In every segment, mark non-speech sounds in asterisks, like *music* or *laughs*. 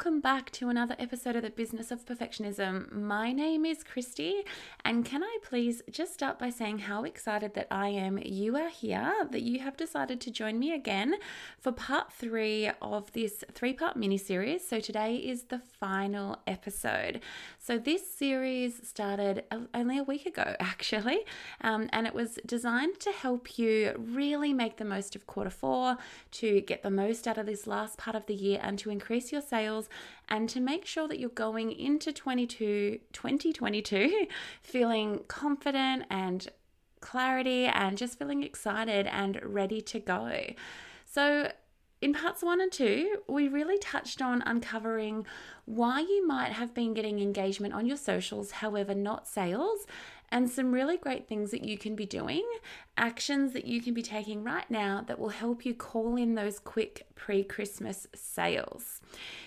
welcome back to another episode of the Business of Perfectionism. My name is Kristy, and can I please just start by saying how excited that I am you are here, that you have decided to join me again for part three of this three part mini series. So today is the final episode. So this series started only a week ago, *laughs* actually, um, and it was designed to help you really make the most of quarter four, to get the most out of this last part of the year, and to increase your sales and to make sure that you're going into 22, 2022 *laughs* feeling confident and clarity and just feeling excited and ready to go. So, in parts one and two, we really touched on uncovering why you might have been getting engagement on your socials, however, not sales, and some really great things that you can be doing, actions that you can be taking right now that will help you call in those quick pre Christmas sales.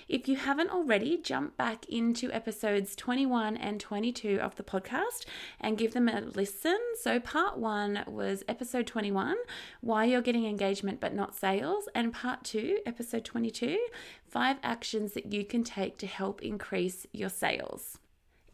If you haven't already, jump back into episodes 21 and 22 of the podcast and give them a listen. So, part one was episode 21, Why You're Getting Engagement But Not Sales, and part two, episode 22, Five Actions That You Can Take to Help Increase Your Sales.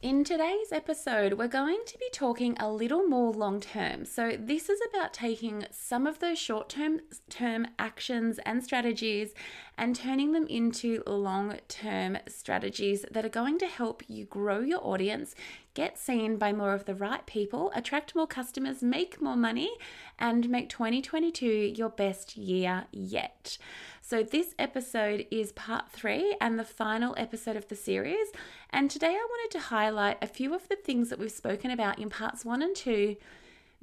In today's episode, we're going to be talking a little more long term. So, this is about taking some of those short term term actions and strategies and turning them into long term strategies that are going to help you grow your audience, get seen by more of the right people, attract more customers, make more money, and make 2022 your best year yet. So, this episode is part three and the final episode of the series. And today I wanted to highlight a few of the things that we've spoken about in parts one and two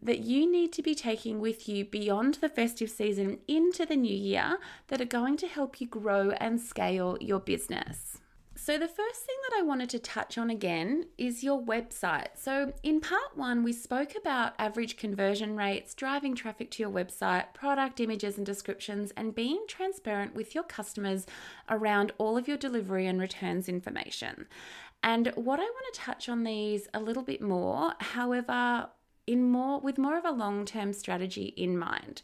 that you need to be taking with you beyond the festive season into the new year that are going to help you grow and scale your business. So, the first thing that I wanted to touch on again is your website. So, in part one, we spoke about average conversion rates, driving traffic to your website, product images and descriptions, and being transparent with your customers around all of your delivery and returns information. And what I want to touch on these a little bit more, however, in more with more of a long-term strategy in mind.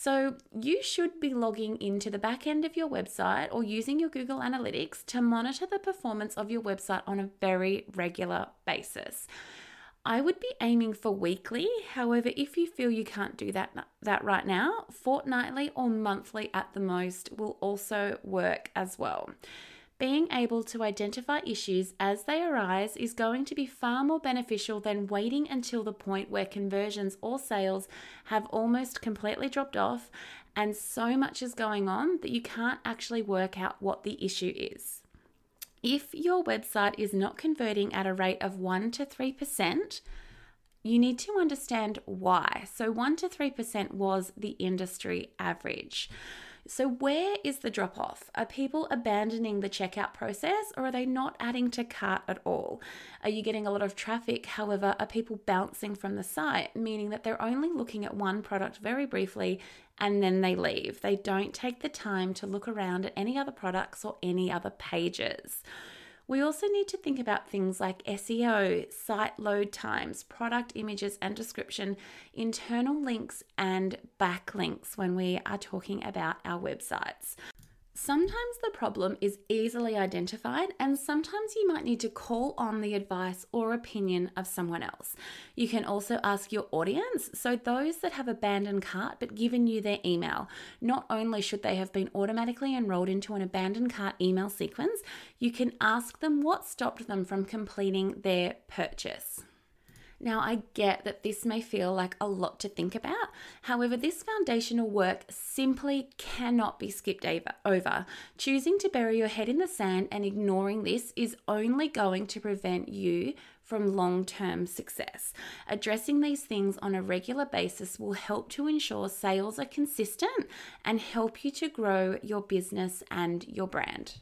So, you should be logging into the back end of your website or using your Google Analytics to monitor the performance of your website on a very regular basis. I would be aiming for weekly. However, if you feel you can't do that that right now, fortnightly or monthly at the most will also work as well. Being able to identify issues as they arise is going to be far more beneficial than waiting until the point where conversions or sales have almost completely dropped off and so much is going on that you can't actually work out what the issue is. If your website is not converting at a rate of 1 to 3%, you need to understand why. So, 1 to 3% was the industry average. So, where is the drop off? Are people abandoning the checkout process or are they not adding to cart at all? Are you getting a lot of traffic? However, are people bouncing from the site, meaning that they're only looking at one product very briefly and then they leave? They don't take the time to look around at any other products or any other pages. We also need to think about things like SEO, site load times, product images and description, internal links, and backlinks when we are talking about our websites. Sometimes the problem is easily identified, and sometimes you might need to call on the advice or opinion of someone else. You can also ask your audience, so those that have abandoned cart but given you their email. Not only should they have been automatically enrolled into an abandoned cart email sequence, you can ask them what stopped them from completing their purchase. Now, I get that this may feel like a lot to think about. However, this foundational work simply cannot be skipped over. Choosing to bury your head in the sand and ignoring this is only going to prevent you from long term success. Addressing these things on a regular basis will help to ensure sales are consistent and help you to grow your business and your brand.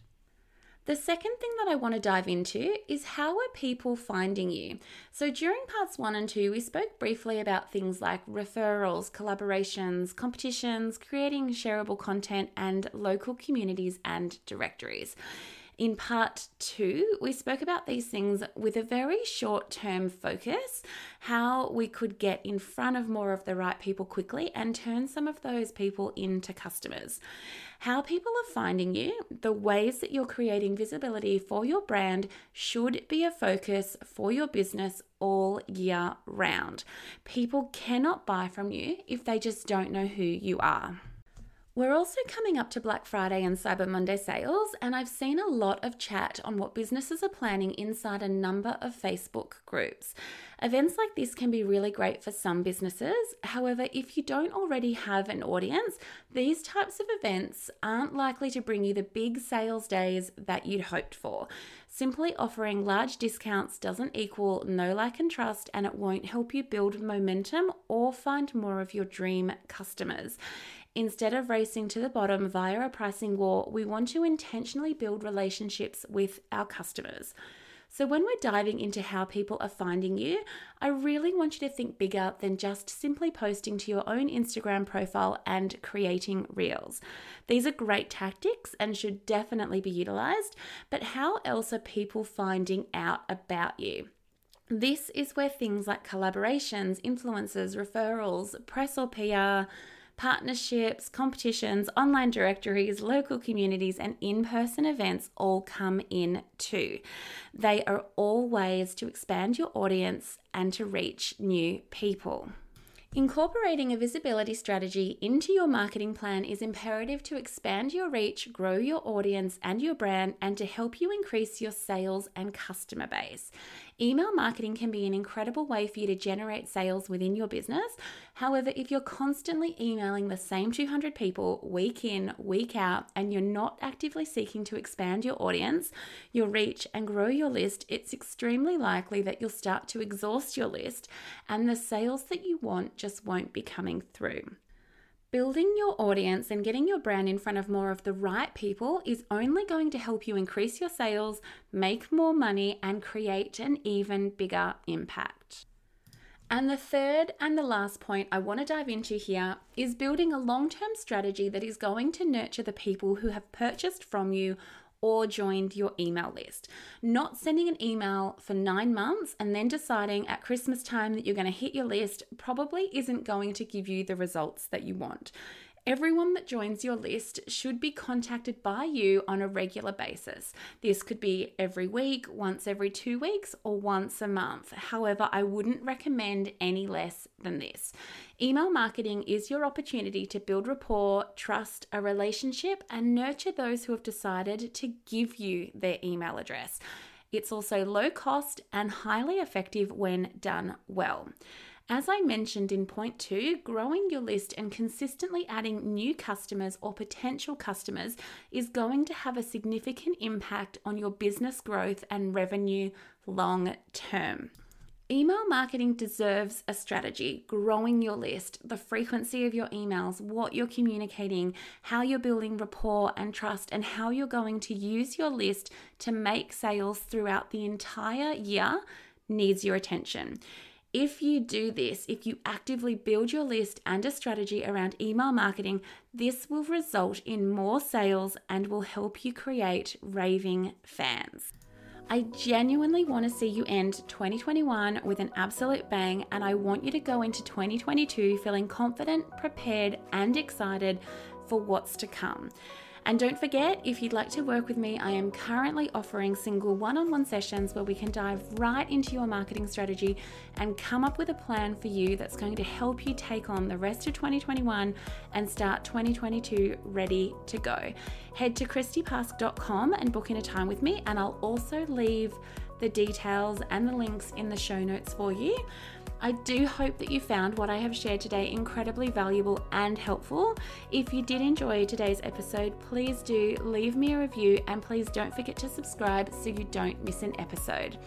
The second thing that I want to dive into is how are people finding you? So, during parts one and two, we spoke briefly about things like referrals, collaborations, competitions, creating shareable content, and local communities and directories. In part two, we spoke about these things with a very short term focus how we could get in front of more of the right people quickly and turn some of those people into customers. How people are finding you, the ways that you're creating visibility for your brand should be a focus for your business all year round. People cannot buy from you if they just don't know who you are. We're also coming up to Black Friday and Cyber Monday sales, and I've seen a lot of chat on what businesses are planning inside a number of Facebook groups. Events like this can be really great for some businesses. However, if you don't already have an audience, these types of events aren't likely to bring you the big sales days that you'd hoped for. Simply offering large discounts doesn't equal know, like, and trust, and it won't help you build momentum or find more of your dream customers. Instead of racing to the bottom via a pricing war, we want to intentionally build relationships with our customers. So, when we're diving into how people are finding you, I really want you to think bigger than just simply posting to your own Instagram profile and creating reels. These are great tactics and should definitely be utilized, but how else are people finding out about you? This is where things like collaborations, influencers, referrals, press or PR, partnerships, competitions, online directories, local communities, and in person events all come in too. They are all ways to expand your audience and to reach new people. Incorporating a visibility strategy into your marketing plan is imperative to expand your reach, grow your audience and your brand, and to help you increase your sales and customer base. Email marketing can be an incredible way for you to generate sales within your business. However, if you're constantly emailing the same 200 people week in, week out, and you're not actively seeking to expand your audience, your reach, and grow your list, it's extremely likely that you'll start to exhaust your list and the sales that you want just won't be coming through. Building your audience and getting your brand in front of more of the right people is only going to help you increase your sales, make more money, and create an even bigger impact. And the third and the last point I want to dive into here is building a long term strategy that is going to nurture the people who have purchased from you or joined your email list. Not sending an email for nine months and then deciding at Christmas time that you're going to hit your list probably isn't going to give you the results that you want. Everyone that joins your list should be contacted by you on a regular basis. This could be every week, once every two weeks, or once a month. However, I wouldn't recommend any less than this. Email marketing is your opportunity to build rapport, trust, a relationship, and nurture those who have decided to give you their email address. It's also low cost and highly effective when done well. As I mentioned in point two, growing your list and consistently adding new customers or potential customers is going to have a significant impact on your business growth and revenue long term. Email marketing deserves a strategy, growing your list, the frequency of your emails, what you're communicating, how you're building rapport and trust, and how you're going to use your list to make sales throughout the entire year needs your attention. If you do this, if you actively build your list and a strategy around email marketing, this will result in more sales and will help you create raving fans. I genuinely want to see you end 2021 with an absolute bang, and I want you to go into 2022 feeling confident, prepared, and excited for what's to come. And don't forget, if you'd like to work with me, I am currently offering single one on one sessions where we can dive right into your marketing strategy and come up with a plan for you that's going to help you take on the rest of 2021 and start 2022 ready to go. Head to kristypask.com and book in a time with me, and I'll also leave the details and the links in the show notes for you. I do hope that you found what I have shared today incredibly valuable and helpful. If you did enjoy today's episode, please do leave me a review and please don't forget to subscribe so you don't miss an episode.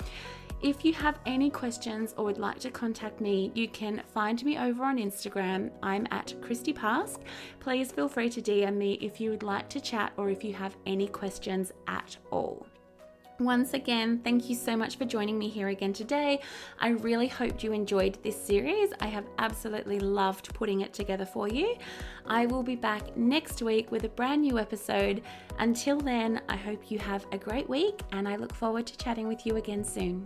If you have any questions or would like to contact me, you can find me over on Instagram. I'm at Kristy Pask. Please feel free to DM me if you would like to chat or if you have any questions at all. Once again, thank you so much for joining me here again today. I really hoped you enjoyed this series. I have absolutely loved putting it together for you. I will be back next week with a brand new episode. Until then, I hope you have a great week and I look forward to chatting with you again soon.